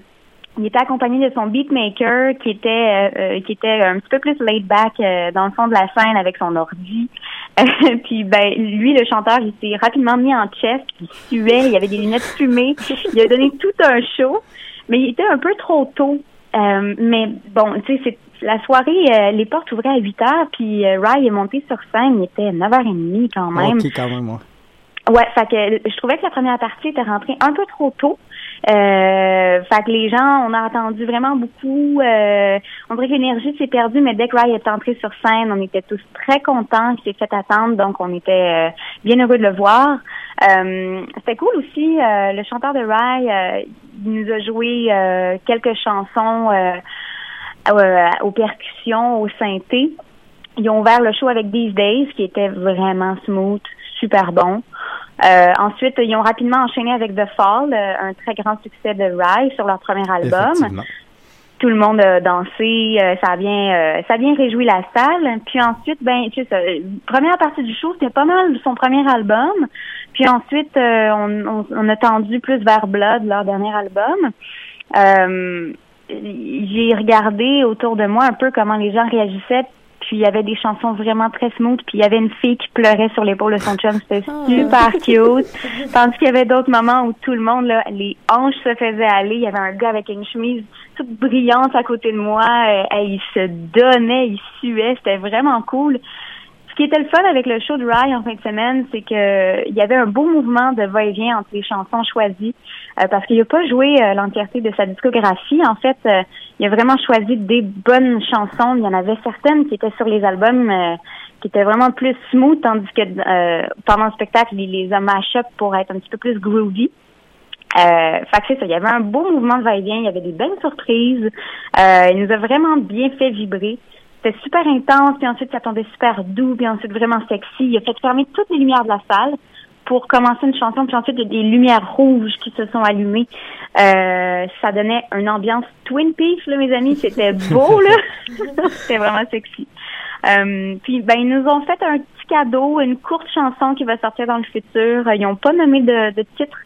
Il était accompagné de son beatmaker qui était euh, euh, qui était un petit peu plus laid back euh, dans le fond de la scène avec son ordi. puis ben lui le chanteur il s'est rapidement mis en chest, il suait, il avait des lunettes fumées, il a donné tout un show, mais il était un peu trop tôt. Euh, mais bon, tu sais, c'est la soirée, euh, les portes ouvraient à 8 heures, puis euh, Ry est monté sur scène, il était 9h30 quand même. Ok, quand même, ouais. Ouais, fait que je trouvais que la première partie était rentrée un peu trop tôt. Euh, fait que les gens, on a attendu vraiment beaucoup. Euh, on dirait que l'énergie s'est perdue, mais dès que Ry est entré sur scène, on était tous très contents qu'il s'est fait attendre, donc on était euh, bien heureux de le voir. Euh, C'était cool aussi, euh, le chanteur de Ry, euh, il nous a joué quelques chansons aux percussions, au synthé. Ils ont ouvert le show avec These Days, qui était vraiment smooth, super bon. Euh, ensuite, ils ont rapidement enchaîné avec The Fall, euh, un très grand succès de Rise sur leur premier album. Tout le monde a dansé, euh, ça a bien, ça a bien réjoui la salle. Puis ensuite, ben, tu sais, première partie du show, c'était pas mal son premier album. Puis ensuite, on, on, on a tendu plus vers Blood, leur dernier album. Euh, j'ai regardé autour de moi un peu comment les gens réagissaient. Puis il y avait des chansons vraiment très smooth. Puis il y avait une fille qui pleurait sur l'épaule de son chum. C'était super cute. Tandis qu'il y avait d'autres moments où tout le monde, là, les hanches se faisaient aller. Il y avait un gars avec une chemise toute brillante à côté de moi. Euh, il se donnait, il suait. C'était vraiment cool. Ce qui était le fun avec le show de Rye en fin de semaine, c'est que il y avait un beau mouvement de va-et-vient entre les chansons choisies, euh, parce qu'il n'a pas joué euh, l'entièreté de sa discographie. En fait, euh, il a vraiment choisi des bonnes chansons. Il y en avait certaines qui étaient sur les albums euh, qui étaient vraiment plus smooth, tandis que euh, pendant le spectacle, il les a mash-up pour être un petit peu plus groovy. Euh, fait que c'est ça, il y avait un beau mouvement de va-et-vient, il y avait des belles surprises. Euh, il nous a vraiment bien fait vibrer. C'était super intense, puis ensuite ça tombait super doux, puis ensuite vraiment sexy. Il a fait fermer toutes les lumières de la salle pour commencer une chanson, puis ensuite il y a des lumières rouges qui se sont allumées. Euh, ça donnait une ambiance Twin Peaks, là, mes amis. C'était beau, là. C'était vraiment sexy. Euh, puis ben ils nous ont fait un petit cadeau, une courte chanson qui va sortir dans le futur. Ils n'ont pas nommé de, de titre,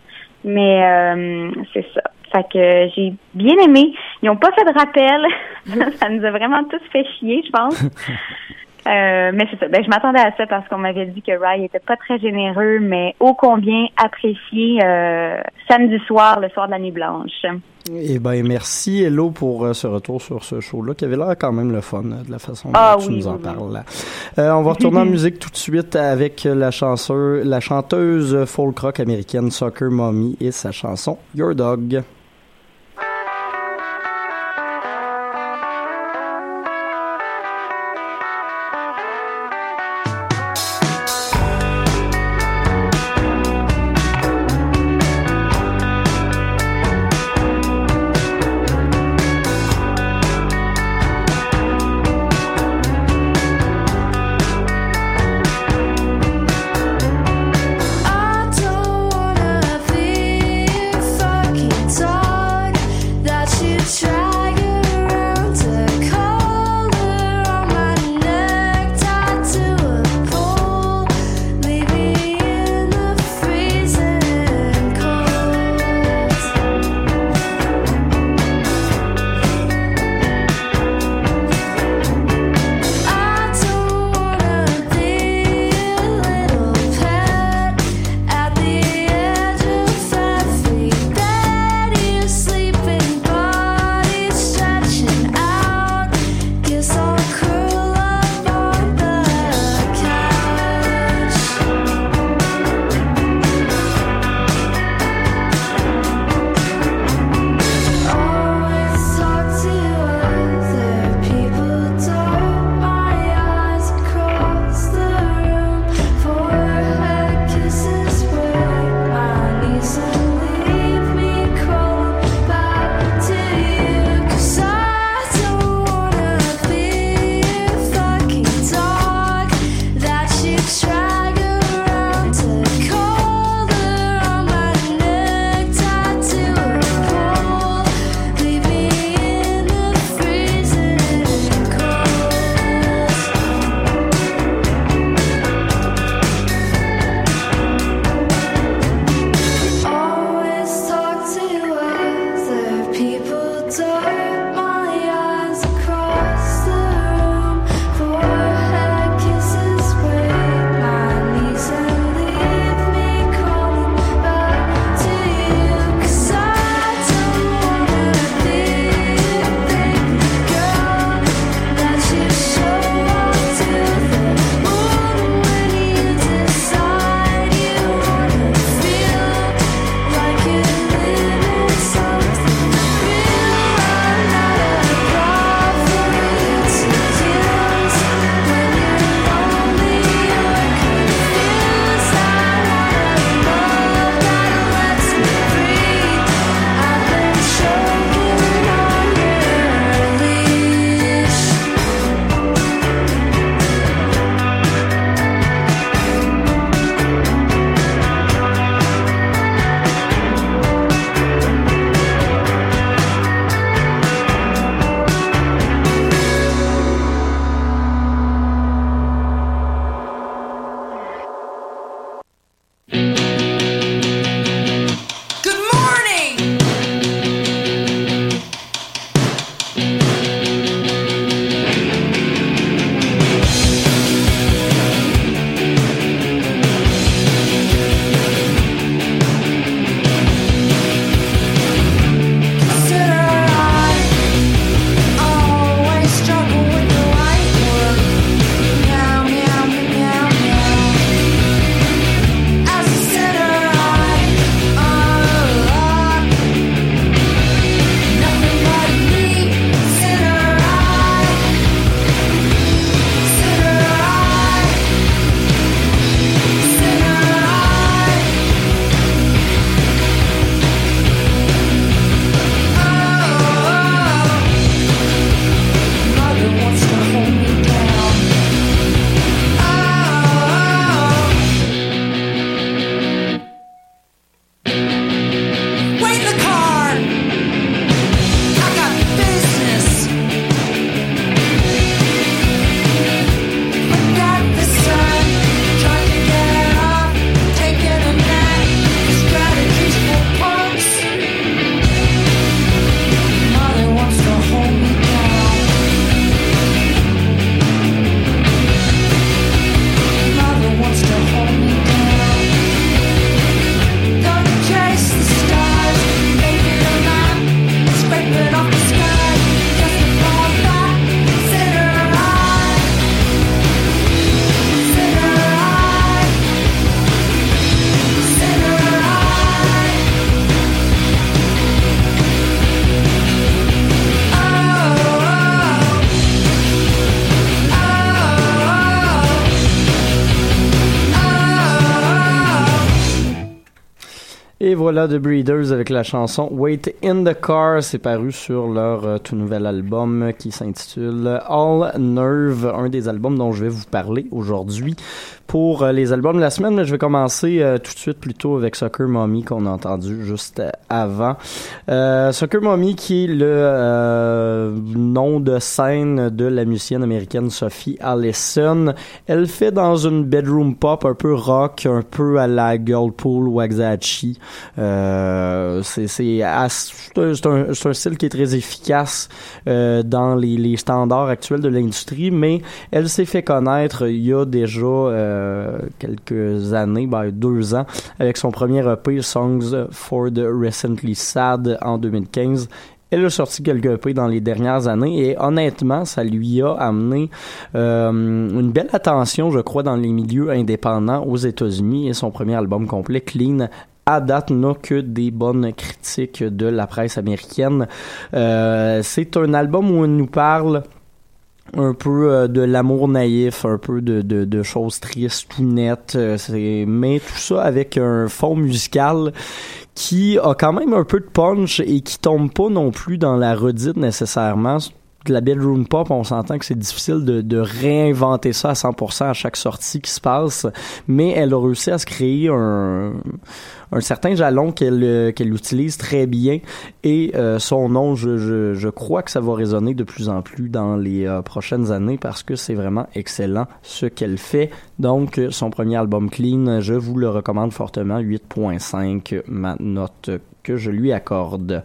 mais euh, c'est ça. Fait que j'ai bien aimé. Ils n'ont pas fait de rappel. ça nous a vraiment tous fait chier, je pense. Euh, mais c'est ça. Ben, je m'attendais à ça parce qu'on m'avait dit que Rai était pas très généreux, mais ô combien apprécié euh, samedi soir, le soir de la nuit blanche. Eh ben merci Hello pour euh, ce retour sur ce show-là qui avait l'air quand même le fun euh, de la façon Ah dont tu oui, nous en oui. parles. là. Euh, on va retourner en musique tout de suite avec la chanceuse, la chanteuse folk rock américaine Soccer Mommy et sa chanson Your Dog. Voilà The Breeders avec la chanson Wait in the Car. C'est paru sur leur euh, tout nouvel album qui s'intitule All Nerve, un des albums dont je vais vous parler aujourd'hui pour euh, les albums de la semaine. Mais je vais commencer euh, tout de suite plutôt avec Soccer Mommy qu'on a entendu juste avant. Soccer Mommy qui est le nom de scène de la musicienne américaine Sophie Allison. Elle fait dans une bedroom pop un peu rock, un peu à la Girlpool Waxahachie. Euh, c'est c'est un, un- style qui est très efficace euh, dans les, standards actuels de l'industrie, mais elle s'est fait connaître il y a déjà euh, quelques années, ben, deux ans, avec son premier EP Songs for the Recently Sad en 2015. Elle a sorti quelques EP dans les dernières années et honnêtement, ça lui a amené une belle attention, je crois, dans les milieux indépendants aux États-Unis et son premier album complet, Clean, à date n'a que des bonnes critiques de la presse américaine. Euh, c'est un album où on nous parle un peu euh, de l'amour naïf, un peu de, de, de choses tristes, tout nettes, euh, mais tout ça avec un fond musical qui a quand même un peu de punch et qui tombe pas non plus dans la redite nécessairement. De la bedroom pop, on s'entend que c'est difficile de, réinventer ça à 100% à chaque sortie qui se passe, mais elle a réussi à se créer un, un certain jalon qu'elle euh, utilise très bien. Et euh, son nom, je, crois que ça va résonner de plus en plus dans les euh, prochaines années parce que c'est vraiment excellent ce qu'elle fait. Donc, son premier album Clean, je vous le recommande fortement, 8.5, ma note que je lui accorde.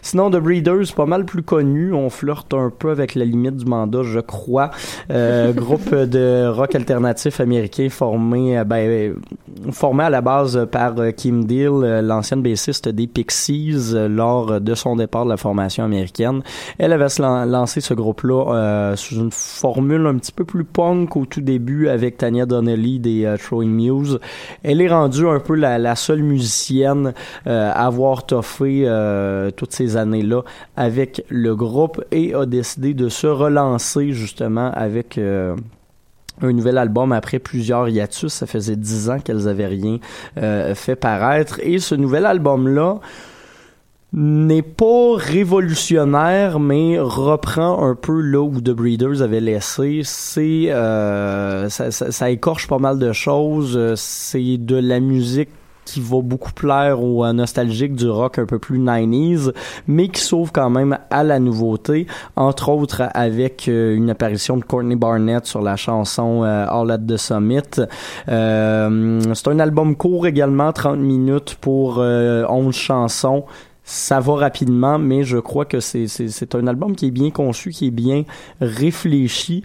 Sinon, The Breeders, pas mal plus connu. On flirte un peu avec la limite du mandat, je crois. Euh, groupe de rock alternatif américain formé, ben, formé à la base par euh, Kim Deal, euh, l'ancienne bassiste des Pixies, euh, lors de son départ de la formation américaine. Elle avait lancé ce groupe-là euh, sous une formule un petit peu plus punk au tout début avec Tanya Donnelly des euh, Throwing Muse. Elle est rendue un peu la, seule musicienne euh, à avoir toffé toutes ces années-là avec le groupe et a décidé de se relancer justement avec un nouvel album après plusieurs hiatus. Ça faisait dix ans qu'elles avaient rien euh, fait paraître. Et ce nouvel album-là n'est pas révolutionnaire, mais reprend un peu là où The Breeders avait laissé. C'est euh, ça, écorche pas mal de choses. Euh, C'est de la musique qui va beaucoup plaire aux euh, nostalgiques du rock un peu plus 90s, mais qui s'ouvre quand même à la nouveauté, entre autres avec euh, une apparition de Courtney Barnett sur la chanson euh, All at the Summit. Euh, c'est un album court également, 30 minutes pour euh, 11 chansons ça va rapidement, mais je crois que c'est, un album qui est bien conçu, qui est bien réfléchi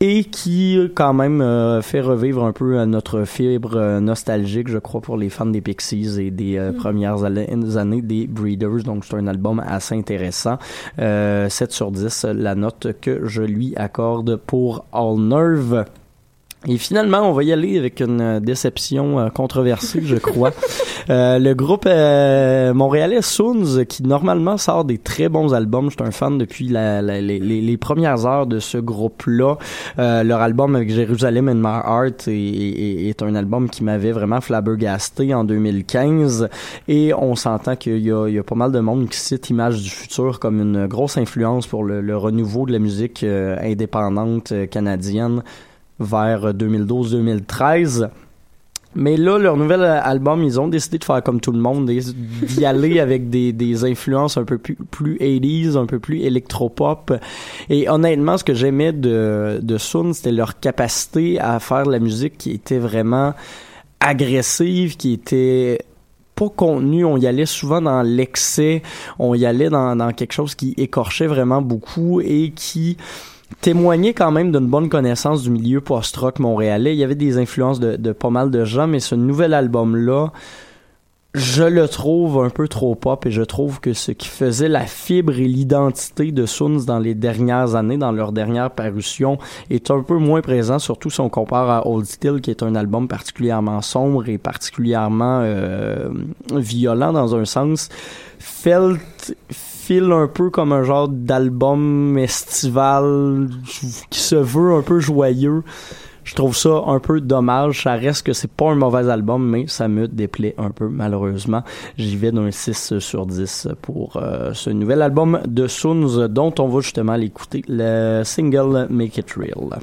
et qui euh, quand même euh, fait revivre un peu euh, notre fibre euh, nostalgique, je crois, pour les fans des Pixies et des euh, premières années des Breeders. Donc c'est un album assez intéressant. Euh, 7 sur 10, la note que je lui accorde pour All Nerve. Et finalement, on va y aller avec une euh, déception euh, controversée, je crois. Euh, le groupe euh, montréalais Soons, qui normalement sort des très bons albums, je suis un fan depuis la- la- les, les- premières heures de ce groupe-là. Euh, leur album avec Jérusalem and My Heart est, est- est un album qui m'avait vraiment flabbergasté en 2015. Et on s'entend qu'il y y a pas mal de monde qui cite Image du futur comme une grosse influence pour le, le renouveau de la musique euh, indépendante canadienne vers 2012-2013. Mais là, leur nouvel album, ils ont décidé de faire comme tout le monde, d'y aller avec des, des influences un peu plus, plus 80s, un peu plus électropop. Et honnêtement, ce que j'aimais de, de Sun, c'était leur capacité à faire de la musique qui était vraiment agressive, qui était pas contenu, on y allait souvent dans l'excès, on y allait dans, dans quelque chose qui écorchait vraiment beaucoup et qui témoignait quand même d'une bonne connaissance du milieu post-rock montréalais. Il y avait des influences de, pas mal de gens, mais ce nouvel album-là, je le trouve un peu trop pop et je trouve que ce qui faisait la fibre et l'identité de Soons dans les dernières années, dans leur dernière parution, est un peu moins présent, surtout si on compare à Old Still, qui est un album particulièrement sombre et particulièrement euh, violent dans un sens. Felt file un peu comme un genre d'album estival qui se veut un peu joyeux. Je trouve ça un peu dommage. Ça reste que c'est pas un mauvais album, mais ça me déplaît un peu, malheureusement. J'y vais d'un 6 sur 10 pour euh, ce nouvel album de Soons, dont on va justement l'écouter, le single Make It Real.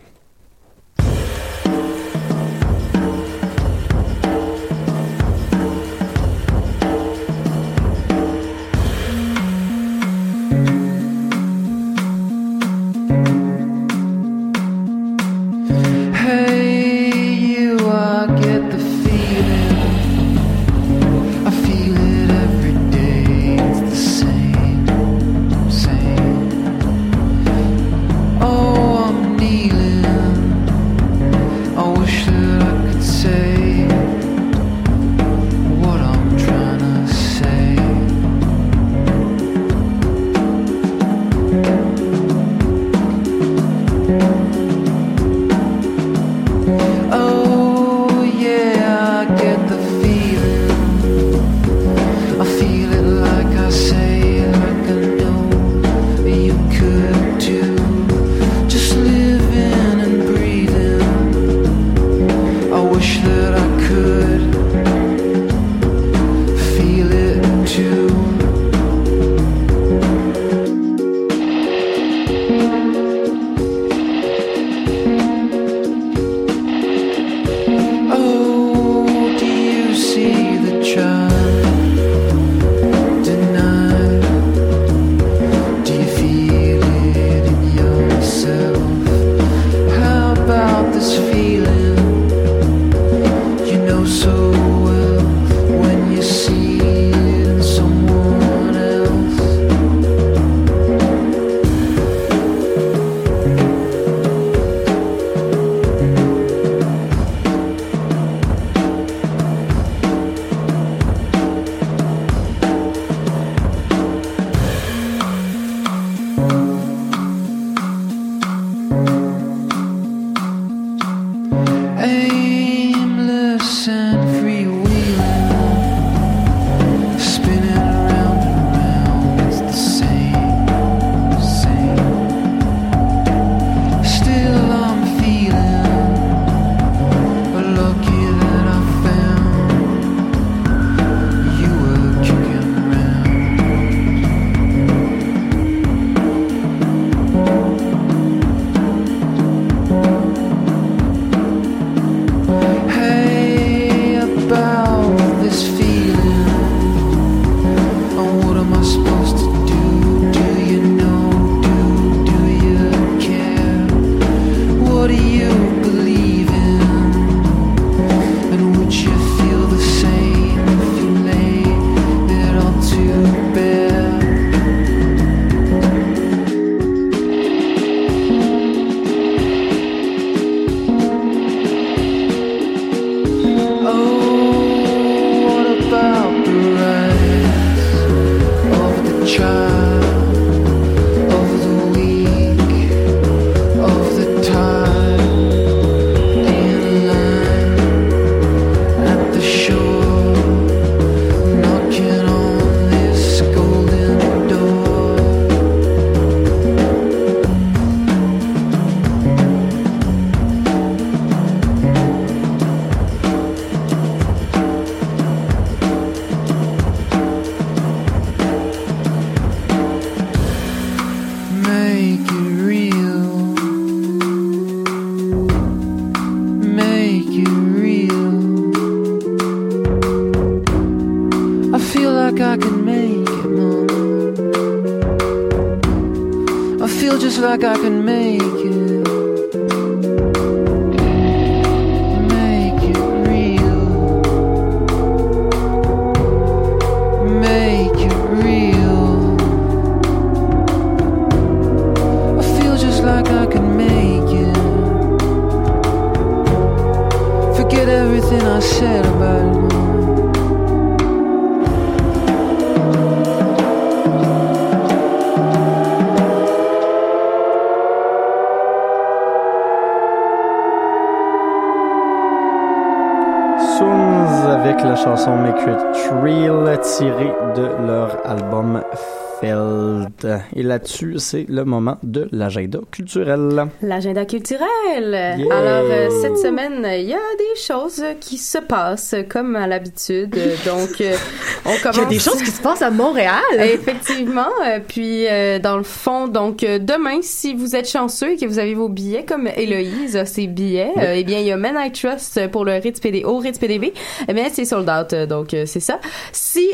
Et là-dessus, c'est le moment de l'agenda culturel. L'agenda culturel. Yeah. Alors, euh, cette semaine, il y a des choses qui se passent comme à l'habitude. Donc, euh, on commence... Il y a des choses qui se passent à Montréal. Effectivement. Euh, puis, euh, dans le fond, donc, demain, si vous êtes chanceux et que vous avez vos billets, comme Héloïse a ses billets, Oui. euh, eh bien, il y a Men I Trust pour le Ritz PD, au Ritz PDB. Eh bien, c'est sold out. Donc, c'est ça. Si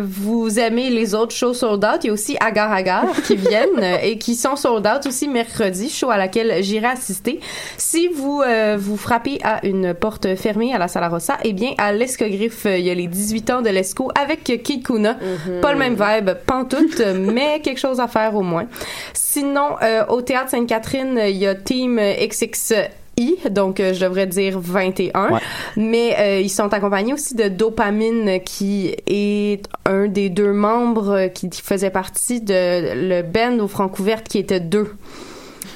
vous aimez les autres shows sold out, il y a aussi Agar Agar qui viennent et qui sont sold out aussi mercredi, show à laquelle j'irai assister. Si vous vous frappez à une porte fermée à la Sala Rossa, eh bien, à l'Escogriffe, il y a les 18 ans de l'Esco avec Kid Kuna. Pas le même vibe, pantoute, mais quelque chose à faire au moins. Sinon, euh, au Théâtre Sainte-Catherine, il y a Team XX I, donc euh, je devrais dire 21. Ouais. Mais euh, ils sont accompagnés aussi de Dopamine, qui est un des deux membres qui faisait partie de le band au Francouverte qui était deux.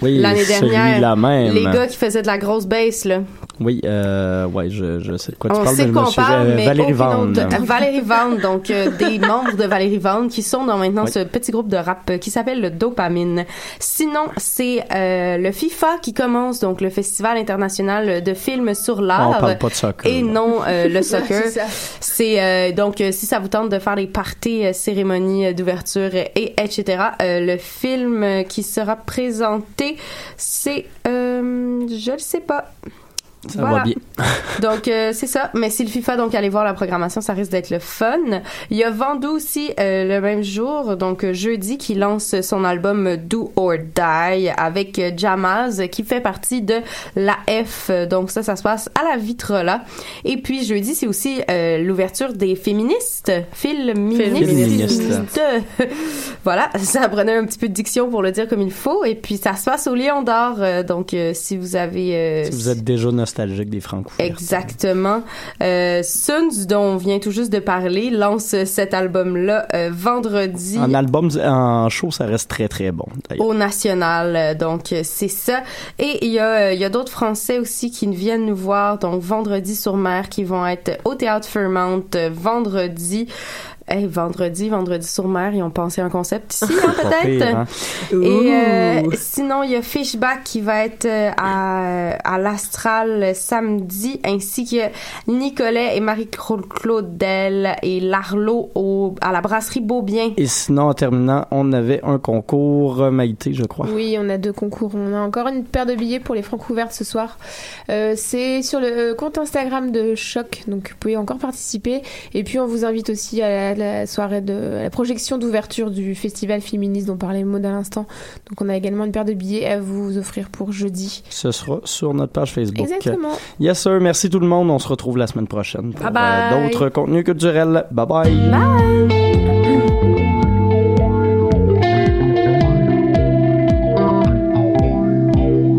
Oui, L'année dernière, même. les gars qui faisaient de la grosse bass, là. Oui, euh, ouais, je, je sais de quoi tu on parles. sait mais quoi on parle, euh, mais Valérie Euh, Valérie Vaughan, donc euh, des membres de Valérie Vaughan qui sont dans maintenant Oui. ce petit groupe de rap euh, qui s'appelle le Dopamine. Sinon, c'est euh, le FIFA qui commence, donc le Festival international de films sur l'art. On parle pas de soccer, Et non euh, le soccer. C'est euh, donc si ça vous tente de faire des parties, cérémonies d'ouverture et etc. euh, le film qui sera présenté, c'est euh, je le sais pas. Ça Voilà. va bien. Donc euh, c'est ça, mais c'est le FIFA donc allez voir la programmation, ça risque d'être le fun. Il y a Vendu aussi euh, le même jour, donc euh, jeudi qui lance son album Do or Die avec Jamaz qui fait partie de la F. Donc ça ça se passe à la Vitrola. Et puis jeudi c'est aussi euh, l'ouverture des féministes, féministes. Féministes. voilà, ça prenait un petit peu de diction pour le dire comme il faut et puis ça se passe au Lion d'Or donc euh, si vous avez euh, Si vous êtes déjà nostalgique des francs Exactement. Euh, Suns, dont on vient tout juste de parler, lance cet album-là euh, vendredi En album, en show, ça reste très très bon. au National. Euh, Donc, c'est ça. Et il y a, il y a d'autres Français aussi qui viennent nous voir, donc vendredi sur mer, qui vont être au Théâtre Fairmount euh, vendredi. Hey, vendredi, vendredi sur mer, ils ont pensé à un concept ici, hein, peut-être? hein? Et euh, sinon, il y a Fishback qui va être euh, à, à l'Astral samedi, ainsi que Nicolet et Marie-Claudel et Larlot au, à la brasserie Beaubien. Et sinon, en terminant, on avait un concours euh, Maïté, je crois. Oui, on a deux concours. On a encore une paire de billets pour les francs ouvertes ce soir. Euh, c'est sur le euh, compte Instagram de Choc, donc vous pouvez encore participer. Et puis on vous invite aussi à la, la soirée de la projection d'ouverture du festival féministe dont parlait Maud à l'instant. Donc on a également une paire de billets à vous offrir pour jeudi. Ce sera sur notre page Facebook. Exactement. Yes, sir. Merci tout le monde. On se retrouve la semaine prochaine pour euh, d'autres contenus culturels. Bye bye. Bye.